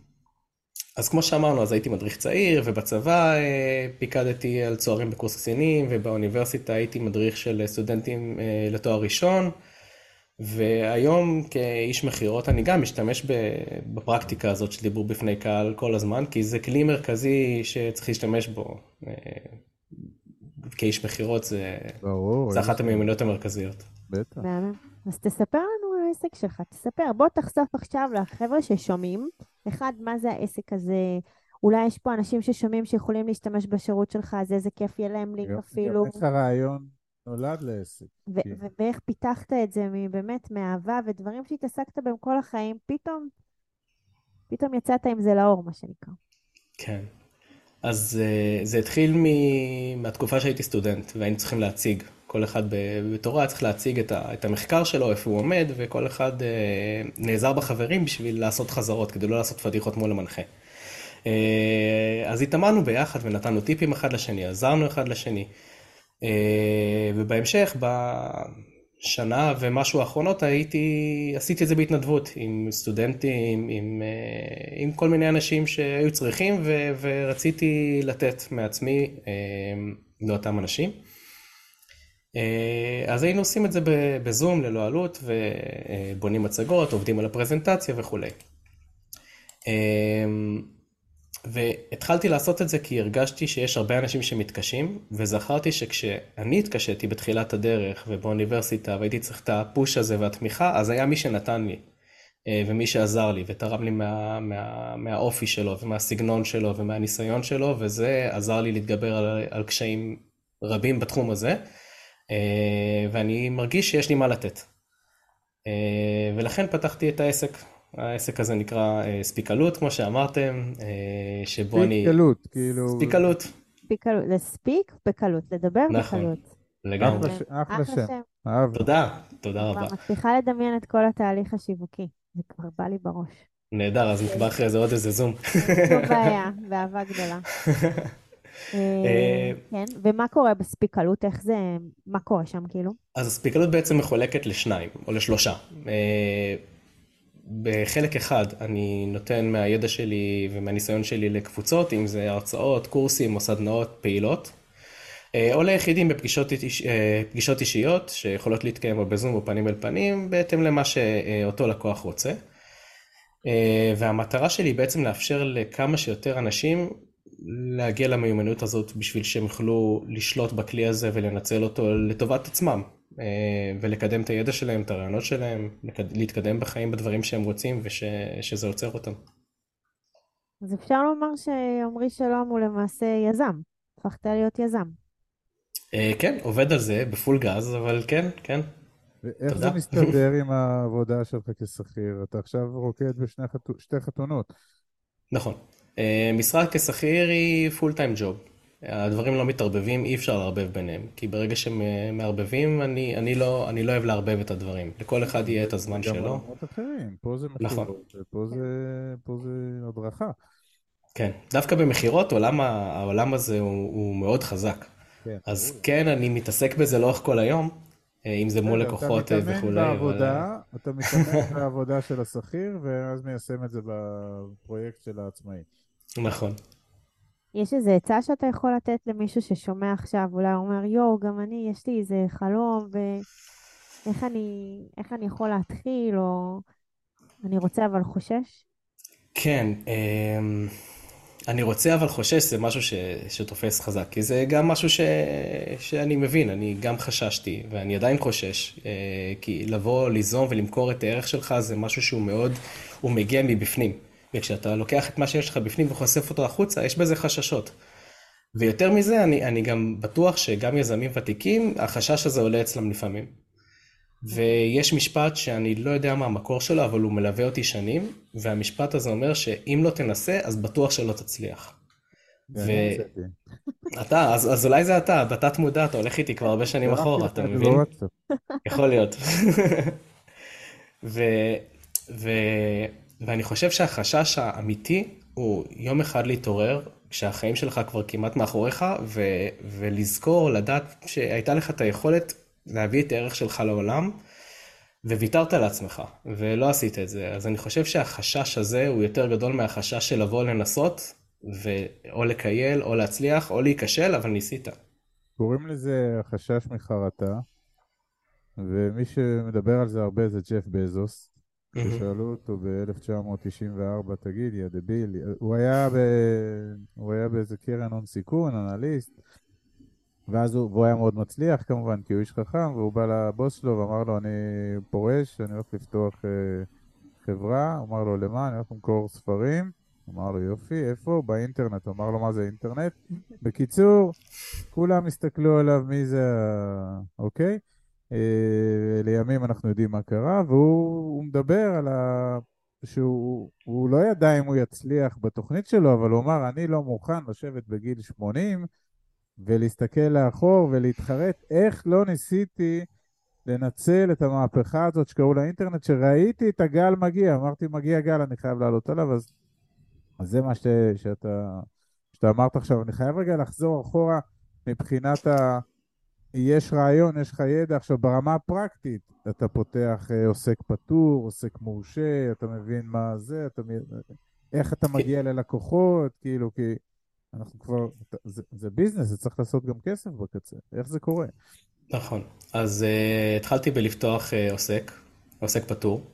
S2: אז כמו שאמרנו, אז הייתי מדריך צעיר, ובצבא אה, פיקדתי על צוערים בקורס קצינים, ובאוניברסיטה הייתי מדריך של סטודנטים אה, לתואר ראשון, והיום כאיש מכירות אני גם משתמש ב- בפרקטיקה הזאת של דיבור בפני קהל כל הזמן, כי זה כלי מרכזי שצריך להשתמש בו. אה, כאיש מכירות זה,
S4: ברור.
S2: זה אחת המיומנויות המרכזיות.
S4: בטח.
S1: אז תספר לנו על העסק שלך, תספר. בוא תחשוף עכשיו לחבר'ה ששומעים, אחד, מה זה העסק הזה? אולי יש פה אנשים ששומעים שיכולים להשתמש בשירות שלך, אז איזה כיף יהיה להם לינק אפילו.
S4: איך הרעיון נולד לעסק.
S1: ו-
S4: כי-
S1: ו- ואיך פיתחת את זה באמת מאהבה ודברים שהתעסקת בהם כל החיים, פתאום, פתאום יצאת עם זה לאור, מה שנקרא.
S2: כן. אז אה, זה התחיל מ- מהתקופה שהייתי סטודנט והיינו צריכים להציג. כל אחד ב- בתורו היה צריך להציג את, המחקר שלו, איפה הוא עומד, וכל אחד אה, נעזר בחברים בשביל לעשות חזרות, כדי לא לעשות פדיחות מול המנחה. אה, אז התאמנו ביחד ונתנו טיפים אחד לשני, עזרנו אחד לשני. אה, ובהמשך, בשנה ומשהו האחרונות, הייתי, עשיתי את זה בהתנדבות, עם סטודנטים, עם, עם כל מיני אנשים שהיו צריכים, ו, ורציתי לתת מעצמי לאותם אנשים. אה, אז היינו עושים את זה בזום ללא עלות, ובונים מצגות, עובדים על הפרזנטציה וכולי. אה, והתחלתי לעשות את זה כי הרגשתי שיש הרבה אנשים שמתקשים, וזכרתי שכשאני התקשיתי בתחילת הדרך ובאוניברסיטה והייתי צריך את הפוש הזה והתמיכה, אז היה מי שנתן לי, אה, ומי שעזר לי ותרם לי מה, מה, מהאופי שלו ומהסגנון שלו ומהניסיון שלו, וזה עזר לי להתגבר על, על קשיים רבים בתחום הזה, ואני מרגיש שיש לי מה לתת. אה, ולכן פתחתי את העסק. העסק הזה נקרא אה, ספיקלות, כמו שאמרתם, אה, שבו אני...
S4: בקלות, כאילו...
S2: ספיקלות,
S1: בקלות, לספיק בקלות, לדבר
S2: נכון.
S1: בקלות.
S2: לגמרי.
S4: אחלה ש- אחלה
S1: אחלה
S4: שם.
S2: תודה, תודה רבה.
S1: כבר מצליחה לדמיין את כל התהליך השיווקי. זה כבר בא לי בראש.
S2: נהדר, אז נקבע אחרי זה עוד איזה זום.
S1: לא בעיה, באהבה גדולה. *laughs* אה,
S2: אה,
S1: כן, ומה קורה בספיקלות? איך זה, מה קורה שם כאילו?
S2: אז הספיקלות בעצם מחולקת לשניים, או לשלושה. אה, בחלק אחד אני נותן מהידע שלי ומהניסיון שלי לקבוצות, אם זה הרצאות, קורסים או סדנאות פעילות, או ליחידים בפגישות איש- פגישות אישיות שיכולות להתקיים או בזום או פנים אל פנים, בהתאם למה שאותו לקוח רוצה. והמטרה שלי היא בעצם לאפשר לכמה שיותר אנשים להגיע למיומנות הזאת בשביל שהם יוכלו לשלוט בכלי הזה ולנצל אותו לטובת עצמם אה, ולקדם את הידע שלהם, את הרעיונות שלהם, להתקדם בחיים בדברים שהם רוצים ושזה עוצר אותם.
S1: אז אפשר לומר שעמרי שלום הוא למעשה יזם. הפכת להיות יזם.
S2: אה, כן, עובד על זה בפול גז, אבל כן, כן.
S4: ואיך
S2: תודה.
S4: זה מסתדר *laughs* עם העבודה שלך כשכיר? אתה עכשיו רוקד בשתי חתונות.
S2: נכון. אה, משרה כשכיר היא פול טיים ג'וב. הדברים לא מתערבבים, אי אפשר לערבב ביניהם. כי ברגע שמערבבים, אני, אני, לא, אני לא אוהב לערבב את הדברים. לכל אחד יהיה את הזמן
S4: גם
S2: שלו.
S4: בעולמות אחרים, פה זה
S2: נכון.
S4: ופה זה, פה זה הדרכה.
S2: כן, דווקא במכירות, העולם, העולם הזה הוא, הוא מאוד חזק.
S4: כן,
S2: אז
S4: ברור.
S2: כן, אני מתעסק בזה לאורך כל היום, אה, אם זה מול לקוחות אה,
S4: אתה מתאמן
S2: וכולי. אבל-
S4: בעבודה, אתה מתאמן בעבודה של השכיר, ואז מיישם את זה בפרויקט של העצמאי.
S2: נכון.
S1: יש איזו עצה שאתה יכול לתת למישהו ששומע עכשיו, אולי אומר, יואו, גם אני, יש לי איזה חלום, ואיך אני, איך אני יכול להתחיל, או אני רוצה אבל חושש?
S2: כן, אמ, אני רוצה אבל חושש זה משהו ש, שתופס חזק, כי זה גם משהו ש, שאני מבין, אני גם חששתי ואני עדיין חושש, אה, כי לבוא, ליזום ולמכור את הערך שלך זה משהו שהוא מאוד, הוא מגיע מבפנים. וכשאתה לוקח את מה שיש לך בפנים וחושף אותו החוצה, יש בזה חששות. ויותר מזה, אני, אני גם בטוח שגם יזמים ותיקים, החשש הזה עולה אצלם לפעמים. ויש משפט שאני לא יודע מה המקור שלו, אבל הוא מלווה אותי שנים, והמשפט הזה אומר שאם לא תנסה, אז בטוח שלא תצליח.
S4: כן,
S2: ו-
S4: אני הוצאתי.
S2: אתה, אז, אז אולי זה אתה, בתת מודע, אתה הולך איתי כבר הרבה שנים אחורה, אתה מבין? יכול להיות. *laughs* ו, ו, ואני חושב שהחשש האמיתי הוא יום אחד להתעורר, כשהחיים שלך כבר כמעט מאחוריך, ו, ולזכור, לדעת שהייתה לך את היכולת להביא את הערך שלך לעולם, וויתרת לעצמך, ולא עשית את זה. אז אני חושב שהחשש הזה הוא יותר גדול מהחשש של לבוא לנסות, ואו לקייל, או להצליח, או להיכשל, אבל ניסית.
S4: קוראים לזה החשש מחרטה, ומי שמדבר על זה הרבה זה ג'ף בזוס. כששאלו אותו ב-1994, תגיד, יא דביל, הוא היה, ב... הוא היה באיזה קרן הון סיכון, אנליסט, ואז הוא, והוא היה מאוד מצליח כמובן, כי הוא איש חכם, והוא בא לבוס שלו ואמר לו, אני פורש, אני הולך לפתוח אה, חברה, הוא אמר לו, למה? אני הולך למכור ספרים. אמר לו, יופי, איפה? באינטרנט. הוא אמר לו, מה זה אינטרנט? בקיצור, כולם הסתכלו עליו, מי זה ה... אוקיי? אה, לימים אנחנו יודעים מה קרה, והוא הוא מדבר על ה... שהוא הוא לא ידע אם הוא יצליח בתוכנית שלו, אבל הוא אמר, אני לא מוכן לשבת בגיל 80 ולהסתכל לאחור ולהתחרט איך לא ניסיתי לנצל את המהפכה הזאת שקראו לה אינטרנט, שראיתי את הגל מגיע, אמרתי, מגיע גל, אני חייב לעלות עליו, אז, אז זה מה ש, שאתה, שאתה אמרת עכשיו. אני חייב רגע לחזור אחורה מבחינת ה... יש רעיון, יש לך ידע. עכשיו, ברמה הפרקטית, אתה פותח אה, עוסק פטור, עוסק מורשה, אתה מבין מה זה, אתה, איך אתה מגיע ללקוחות, כאילו, כי אנחנו כבר, זה, זה ביזנס, זה צריך לעשות גם כסף בקצה. איך זה קורה?
S2: נכון. אז uh, התחלתי בלפתוח uh, עוסק, עוסק פטור.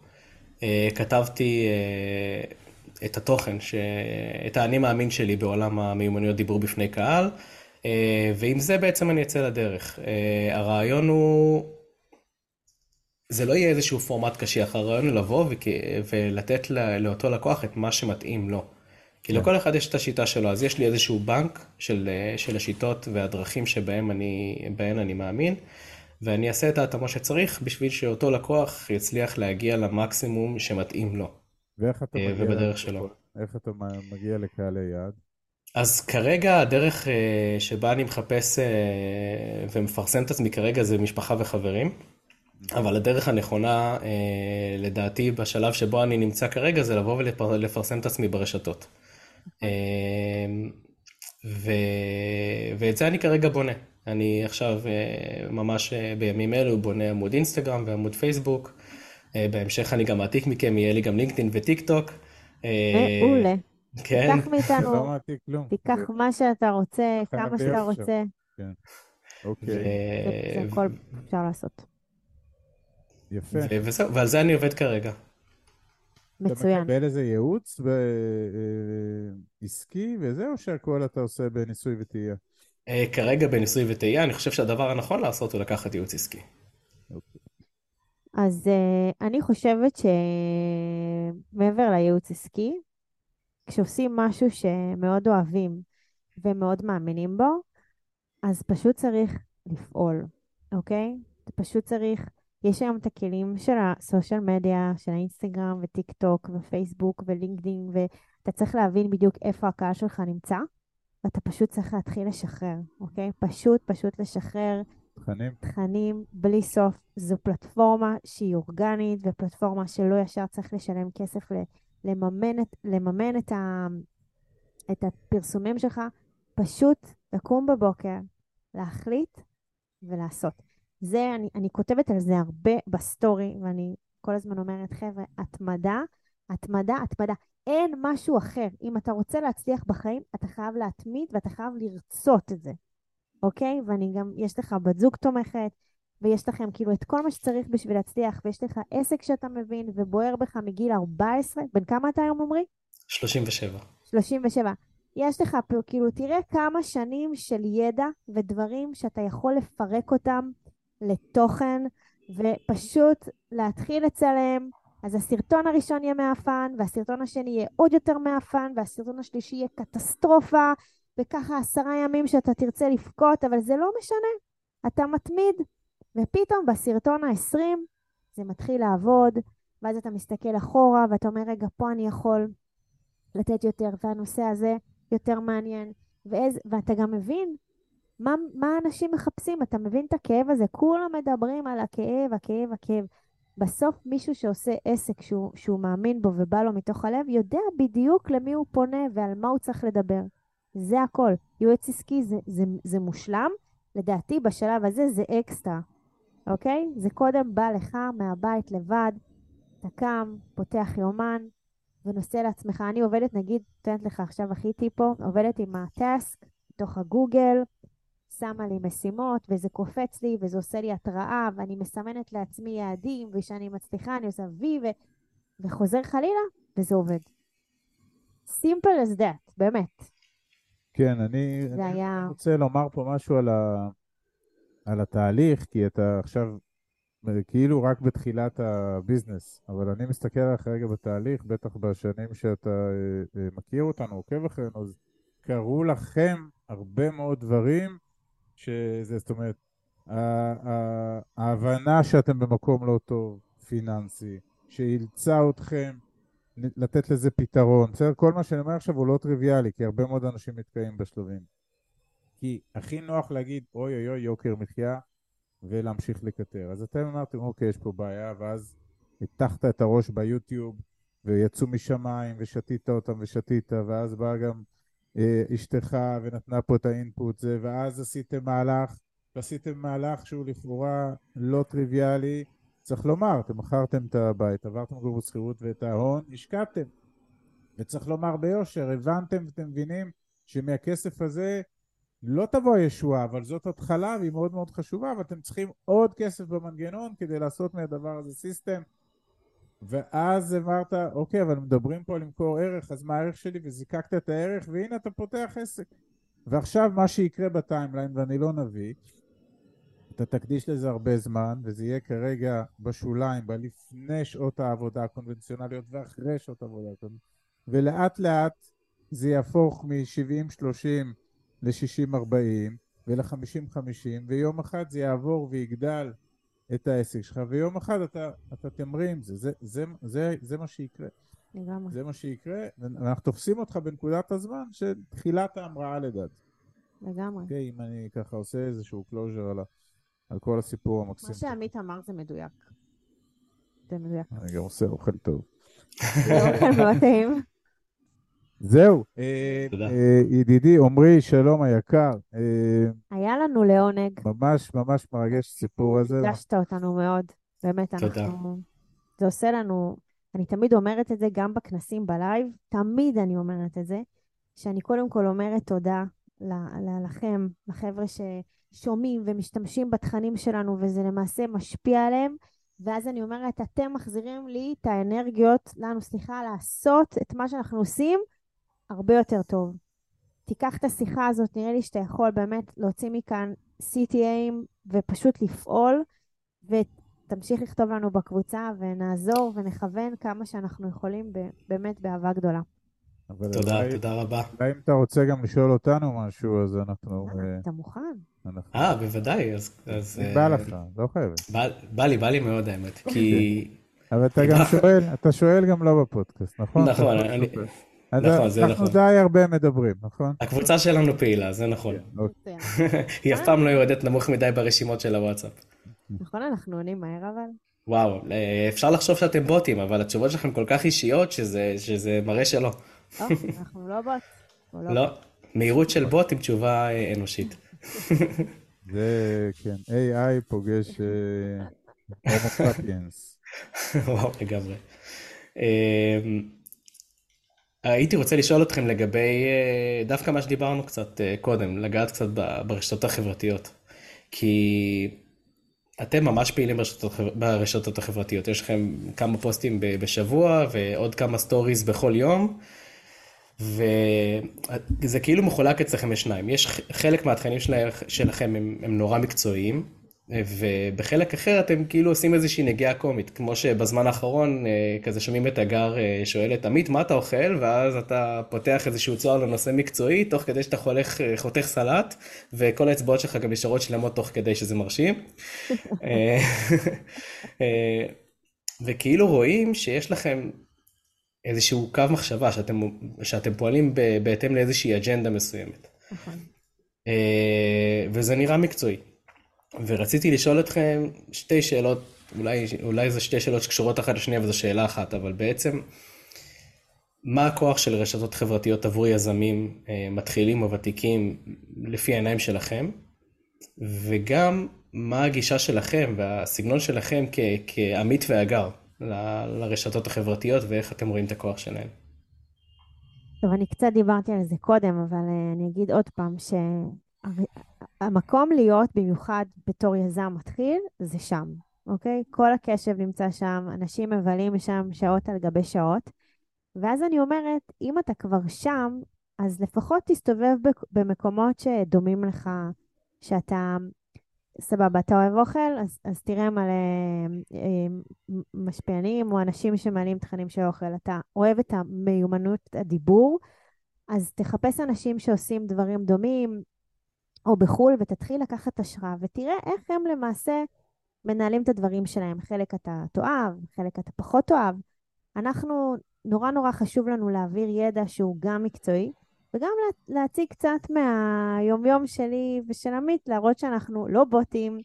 S2: Uh, כתבתי uh, את התוכן, ש... את האני מאמין שלי בעולם המיומנויות דיבור בפני קהל, ועם זה בעצם אני אצא לדרך. Uh, הרעיון הוא, זה לא יהיה איזשהו פורמט קשיח, הרעיון הוא לבוא וכ... ולתת ל... לאותו לקוח את מה שמתאים לו. כי
S4: כן.
S2: לכל אחד יש את השיטה שלו, אז יש לי איזשהו בנק של, uh, של השיטות והדרכים שבהם אני, אני מאמין. ואני אעשה את ההתאמה שצריך בשביל שאותו לקוח יצליח להגיע למקסימום שמתאים לו.
S4: ואיך אתה
S2: אה,
S4: מגיע...
S2: ובדרך
S4: ללקוחות?
S2: שלו.
S4: איך אתה מגיע לקהלי יעד?
S2: אז כרגע הדרך אה, שבה אני מחפש אה, ומפרסם את עצמי כרגע זה משפחה וחברים, אבל הדרך הנכונה אה, לדעתי בשלב שבו אני נמצא כרגע זה לבוא ולפרסם את עצמי ברשתות. ו... ואת זה אני כרגע בונה. אני עכשיו ממש בימים אלו בונה עמוד אינסטגרם ועמוד פייסבוק. בהמשך אני גם מעתיק מכם, יהיה לי גם לינקדאין וטיק טוק.
S1: מעולה.
S2: כן.
S1: תיקח מאיתנו,
S4: לא כלום.
S1: תיקח מה שאתה רוצה, כמה שאתה. רוצה,
S4: אוקיי,
S1: זה הכל אפשר לעשות.
S4: יפה.
S2: וזהו, ועל זה אני עובד כרגע.
S4: אתה
S1: מצוין.
S4: מקבל איזה ייעוץ אה, עסקי וזה, או שהכל אתה עושה בניסוי וטעייה?
S2: אה, כרגע בניסוי וטעייה, אני חושב שהדבר הנכון לעשות הוא לקחת ייעוץ עסקי.
S1: אז uh, אני חושבת שמעבר לייעוץ עסקי, כשעושים משהו שמאוד אוהבים ומאוד מאמינים בו, אז פשוט צריך לפעול, אוקיי? פשוט צריך, יש היום את הכלים של הסושיאל מדיה, של האינסטגרם וטיק טוק ופייסבוק ולינקדאין, ואתה צריך להבין בדיוק איפה הקהל שלך נמצא, ואתה פשוט צריך להתחיל לשחרר, אוקיי? פשוט פשוט לשחרר
S4: תכנים.
S1: תכנים בלי סוף. זו פלטפורמה שהיא אורגנית, ופלטפורמה שלא ישר צריך לשלם כסף ל- לממן, את, לממן את, ה, את הפרסומים שלך. פשוט לקום בבוקר, להחליט ולעשות. זה, אני, אני כותבת על זה הרבה בסטורי, ואני כל הזמן אומרת, חבר'ה, התמדה, התמדה, התמדה. אין משהו אחר. אם אתה רוצה להצליח בחיים, אתה חייב להתמיד ואתה חייב לרצות את זה, אוקיי? ואני גם, יש לך בת זוג תומכת, ויש לכם כאילו את כל מה שצריך בשביל להצליח, ויש לך עסק שאתה מבין ובוער בך מגיל 14. בן כמה אתה היום, עמרי?
S2: 37.
S1: 37. יש לך פה, כאילו, תראה כמה שנים של ידע ודברים שאתה יכול לפרק אותם לתוכן, ופשוט להתחיל לצלם. אז הסרטון הראשון יהיה מאפן, והסרטון השני יהיה עוד יותר מאפן, והסרטון השלישי יהיה קטסטרופה, וככה עשרה ימים שאתה תרצה לבכות, אבל זה לא משנה, אתה מתמיד. ופתאום בסרטון ה-20 זה מתחיל לעבוד, ואז אתה מסתכל אחורה ואתה אומר, רגע, פה אני יכול לתת יותר, והנושא הזה יותר מעניין, ואיז, ואתה גם מבין מה, מה אנשים מחפשים, אתה מבין את הכאב הזה, כולם מדברים על הכאב, הכאב, הכאב. בסוף מישהו שעושה עסק שהוא, שהוא מאמין בו ובא לו מתוך הלב, יודע בדיוק למי הוא פונה ועל מה הוא צריך לדבר. זה הכל. יועץ עסקי זה, זה, זה מושלם, לדעתי בשלב הזה זה אקסטרה, אוקיי? זה קודם בא לך מהבית לבד, אתה קם, פותח יומן, ונושא לעצמך. אני עובדת, נגיד, נותנת לך עכשיו הכי טיפו, עובדת עם הטסק, בתוך הגוגל, שמה לי משימות, וזה קופץ לי, וזה עושה לי התראה, ואני מסמנת לעצמי יעדים, וכשאני מצליחה אני עושה וי, ו... וחוזר חלילה, וזה עובד. simple as that, באמת.
S4: כן, אני, אני
S1: היה...
S4: רוצה לומר פה משהו על, ה, על התהליך, כי אתה עכשיו כאילו רק בתחילת הביזנס, אבל אני מסתכל עליך רגע בתהליך, בטח בשנים שאתה אה, אה, מכיר אותנו, עוקב אחרינו, אז קרו לכם הרבה מאוד דברים, שזה, זאת אומרת, ההבנה שאתם במקום לא טוב, פיננסי, שאילצה אתכם לתת לזה פתרון. בסדר? כל מה שאני אומר עכשיו הוא לא טריוויאלי, כי הרבה מאוד אנשים נתקעים בשלבים. כי הכי נוח להגיד, אוי אוי אוי, יוקר מחיה, ולהמשיך לקטר. אז אתם אמרתם, אוקיי, יש פה בעיה, ואז הטחת את הראש ביוטיוב, ויצאו משמיים, ושתית אותם ושתית, ואז באה גם אה, אשתך ונתנה פה את האינפוט, זה, ואז עשיתם מהלך, ועשיתם מהלך שהוא לכאורה לא טריוויאלי. צריך לומר, אתם מכרתם את הבית, עברתם לגור בשכירות ואת ההון, השקעתם. וצריך לומר ביושר, הבנתם ואתם מבינים שמהכסף הזה לא תבוא הישועה, אבל זאת התחלה והיא מאוד מאוד חשובה, ואתם צריכים עוד כסף במנגנון כדי לעשות מהדבר הזה סיסטם. ואז אמרת, אוקיי, אבל מדברים פה על למכור ערך, אז מה הערך שלי? וזיקקת את הערך, והנה אתה פותח עסק. ועכשיו מה שיקרה בטיימליין, ואני לא נביא, אתה תקדיש לזה הרבה זמן, וזה יהיה כרגע בשוליים, בלפני שעות העבודה הקונבנציונליות ואחרי שעות העבודה הקונבנציונליות, ולאט לאט זה יהפוך מ-70-30 ל-60-40 ול-50-50, ויום אחד זה יעבור ויגדל את העסק שלך, ויום אחד אתה, אתה תמריא עם זה. זה, זה, זה, זה מה שיקרה.
S1: לגמרי.
S4: זה מה שיקרה, ואנחנו תופסים אותך בנקודת הזמן של תחילת ההמראה לדעתי.
S1: לגמרי.
S4: אוקיי, אם אני ככה עושה איזשהו closure על, על כל הסיפור המקסים.
S1: מה שעמית אמר זה מדויק. זה מדויק.
S4: אני גם עושה אוכל טוב.
S1: זה אוכל מאוד טעים.
S4: זהו, אה,
S2: תודה.
S4: אה, ידידי עמרי, שלום היקר. אה,
S1: היה לנו לעונג.
S4: ממש ממש מרגש הסיפור הזה.
S1: ריגשת אותנו מאוד. באמת,
S2: תודה.
S1: אנחנו... זה עושה לנו... אני תמיד אומרת את זה גם בכנסים בלייב, תמיד אני אומרת את זה, שאני קודם כל אומרת תודה לכם, לחבר'ה ששומעים ומשתמשים בתכנים שלנו, וזה למעשה משפיע עליהם, ואז אני אומרת, אתם מחזירים לי את האנרגיות, לנו, סליחה, לעשות את מה שאנחנו עושים הרבה יותר טוב. תיקח את השיחה הזאת, נראה לי שאתה יכול באמת להוציא מכאן CTAים ופשוט לפעול, ותמשיך לכתוב לנו בקבוצה ונעזור ונכוון כמה שאנחנו יכולים ב- באמת באהבה גדולה.
S4: אבל
S2: תודה,
S4: אולי-
S2: תודה רבה.
S4: אולי אם אתה רוצה גם לשאול אותנו משהו, אז אנחנו... אה,
S1: אתה מוכן?
S4: אנחנו-
S2: אה, בוודאי, אז... אז,
S4: אם
S2: אה,
S4: בא לך, לא חייבת.
S2: בא- בא לי, בא לי מאוד האמת, כי...
S4: אבל אתה גם שואל, אתה שואל גם לא בפודקאסט, נכון?
S2: נכון, אני-.
S4: אז
S2: נכון, זה
S4: אנחנו
S2: נכון.
S4: די הרבה מדברים, נכון?
S2: הקבוצה שלנו פעילה, זה נכון. *laughs*
S4: אוקיי.
S1: מצוין.
S2: היא אף פעם לא יורדת נמוך מדי ברשימות של הוואטסאפ.
S1: נכון, אנחנו עונים מהר אבל?
S2: וואו, אה, אפשר לחשוב שאתם בוטים, אבל התשובות שלכם כל כך אישיות שזה, שזה מראה שלא.
S1: לא, *laughs* אנחנו לא בוט. אנחנו
S2: לא, מהירות של בוט עם תשובה אה, אנושית. *laughs*
S4: זה, כן, AI פוגש אה, הומו ספיאנס.
S2: וואו, לגמרי. הייתי רוצה לשאול אתכם לגבי אה, דווקא מה שדיברנו קצת אה, קודם, לגעת קצת ברשתות החברתיות. כי אתם ממש פעילים ברשתות, החבר- ברשתות החברתיות, יש לכם כמה פוסטים בשבוע ועוד כמה stories בכל יום, וזה כאילו מחולק אצלכם לשניים. יש חלק מהתכנים של- שלכם הם, הם נורא מקצועיים, ובחלק אחר אתם כאילו עושים איזושהי נגיעה קומית, כמו שבזמן האחרון אה, כזה שומעים את הגר אה, שואלת, עמית, מה אתה אוכל? ואז אתה פותח איזשהו צוהר לנושא מקצועי, תוך כדי שאתה הולך, אה, חותך סלט, וכל האצבעות שלך גם נשארות שלמות תוך כדי שזה מרשים. *laughs* וכאילו רואים שיש לכם איזשהו קו מחשבה, שאתם, שאתם פועלים בהתאם לאיזושהי אג'נדה מסוימת.
S1: נכון.
S2: וזה נראה מקצועי. ורציתי לשאול אתכם שתי שאלות, אולי, אולי זה שתי שאלות שקשורות אחת לשנייה וזו שאלה אחת, אבל בעצם, מה הכוח של רשתות חברתיות עבור יזמים אה, מתחילים או ותיקים לפי העיניים שלכם? וגם, מה הגישה שלכם והסגנון שלכם כ- כעמית ואגר ל- לרשתות החברתיות ואיך אתם רואים את הכוח שלהם?
S1: טוב, אני קצת דיברתי על זה קודם, אבל אה, אני אגיד עוד פעם שהמקום להיות, במיוחד בתור יזם מתחיל, זה שם, אוקיי? כל הקשב נמצא שם, אנשים מבלים שם שעות על גבי שעות, ואז אני אומרת, אם אתה כבר שם, אז לפחות תסתובב במקומות שדומים לך, שאתה, סבבה, אתה אוהב אוכל, אז, אז תראה מלא אה, משפיענים או אנשים שמעלים תכנים של אוכל. אתה אוהב את המיומנות הדיבור, אז תחפש אנשים שעושים דברים דומים, או בחו"ל, ותתחיל לקחת השראה, ותראה איך הם למעשה מנהלים את הדברים שלהם. חלק אתה תאהב, חלק אתה פחות תאהב. אנחנו, נורא נורא חשוב לנו להעביר ידע שהוא גם מקצועי, וגם לה, להציג קצת מהיומיום שלי ושל עמית, להראות שאנחנו לא בוטים,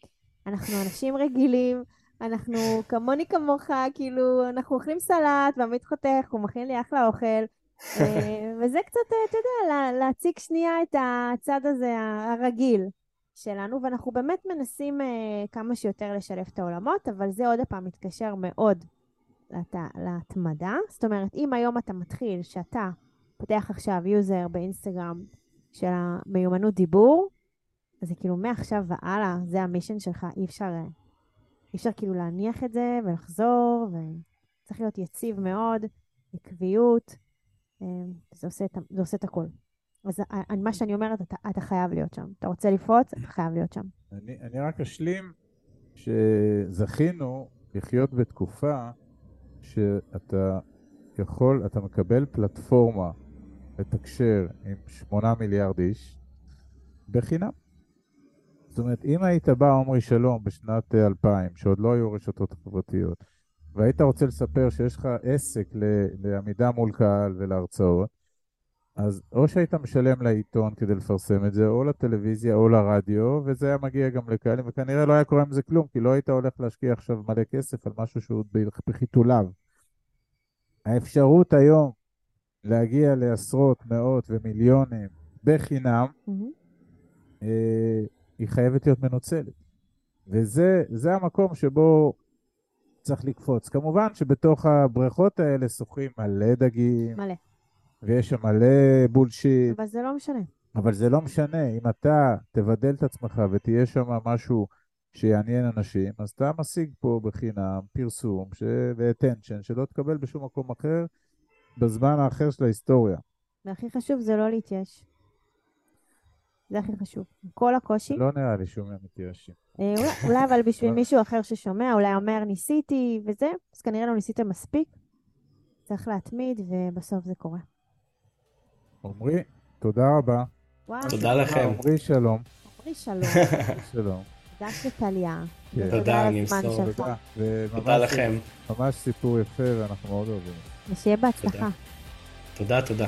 S1: אנחנו אנשים רגילים, אנחנו כמוני כמוך, כאילו, אנחנו אוכלים סלט, ועמית חותך, הוא מכין לי אחלה אוכל. אה, וזה קצת, אה, אתה יודע, לה- להציג שנייה את הצד הזה הרגיל שלנו, ואנחנו באמת מנסים אה, כמה שיותר לשלב את העולמות, אבל זה עוד פעם מתקשר מאוד לת- להתמדה. זאת אומרת, אם היום אתה מתחיל, שאתה פותח עכשיו יוזר באינסטגרם של המיומנות דיבור, אז זה כאילו מעכשיו והלאה, זה המישן שלך, אי אפשר, אי אפשר כאילו להניח את זה ולחזור, וצריך להיות יציב מאוד, עקביות. אה, זה עושה את, זה עושה את הכל. אז ה- ה- מה שאני אומרת, אתה, אתה חייב להיות שם. אתה רוצה לפרוץ, אתה חייב להיות שם.
S4: אני, אני רק אשלים שזכינו לחיות בתקופה שאתה יכול, אתה מקבל פלטפורמה לתקשר עם שמונה מיליארד איש בחינם. זאת אומרת, אם היית בא עמרי שלום בשנת אה, 2000, שעוד לא היו רשתות חברתיות, והיית רוצה לספר שיש לך עסק לעמידה מול קהל ולהרצאות, אז או שהיית משלם לעיתון כדי לפרסם את זה, או לטלוויזיה או לרדיו, וזה היה מגיע גם לקהלים, וכנראה לא היה קורה עם זה כלום, כי לא היית הולך להשקיע עכשיו מלא כסף על משהו שהוא בחיתוליו. האפשרות היום להגיע לעשרות, מאות ומיליונים בחינם. אה, היא חייבת להיות מנוצלת. וזה זה המקום שבו צריך לקפוץ. כמובן שבתוך הבריכות האלה שוחים מלא דגים,
S1: מלא.
S4: ויש שם מלא בולשיט,
S1: אבל זה לא משנה.
S4: אבל זה לא משנה, אם אתה תבדל את עצמך ותהיה שם משהו שיעניין אנשים, אז אתה משיג פה בחינם פרסום ש... ו-attention שלא תקבל בשום מקום אחר בזמן האחר של ההיסטוריה.
S1: והכי חשוב זה לא להתייאש. זה הכי חשוב. עם כל הקושי.
S4: לא נראה לי שומע מתייאשים.
S1: אה, אולי, אבל בשביל
S4: לא.
S1: מישהו אחר ששומע, אולי אומר ניסיתי וזה, אז כנראה לא ניסיתם מספיק. צריך להתמיד, ובסוף זה קורה.
S4: עמרי, תודה רבה.
S1: וואו,
S2: תודה לכם.
S4: עמרי, שלום.
S1: עמרי שלום.
S4: שלום.
S1: תודה שטליה.
S4: כן.
S2: תודה, אני אמסור.
S1: שלך.
S4: תודה.
S2: לכם.
S4: ממש סיפור יפה ואנחנו מאוד אוהבים.
S1: ושיהיה בהצלחה.
S2: תודה, תודה.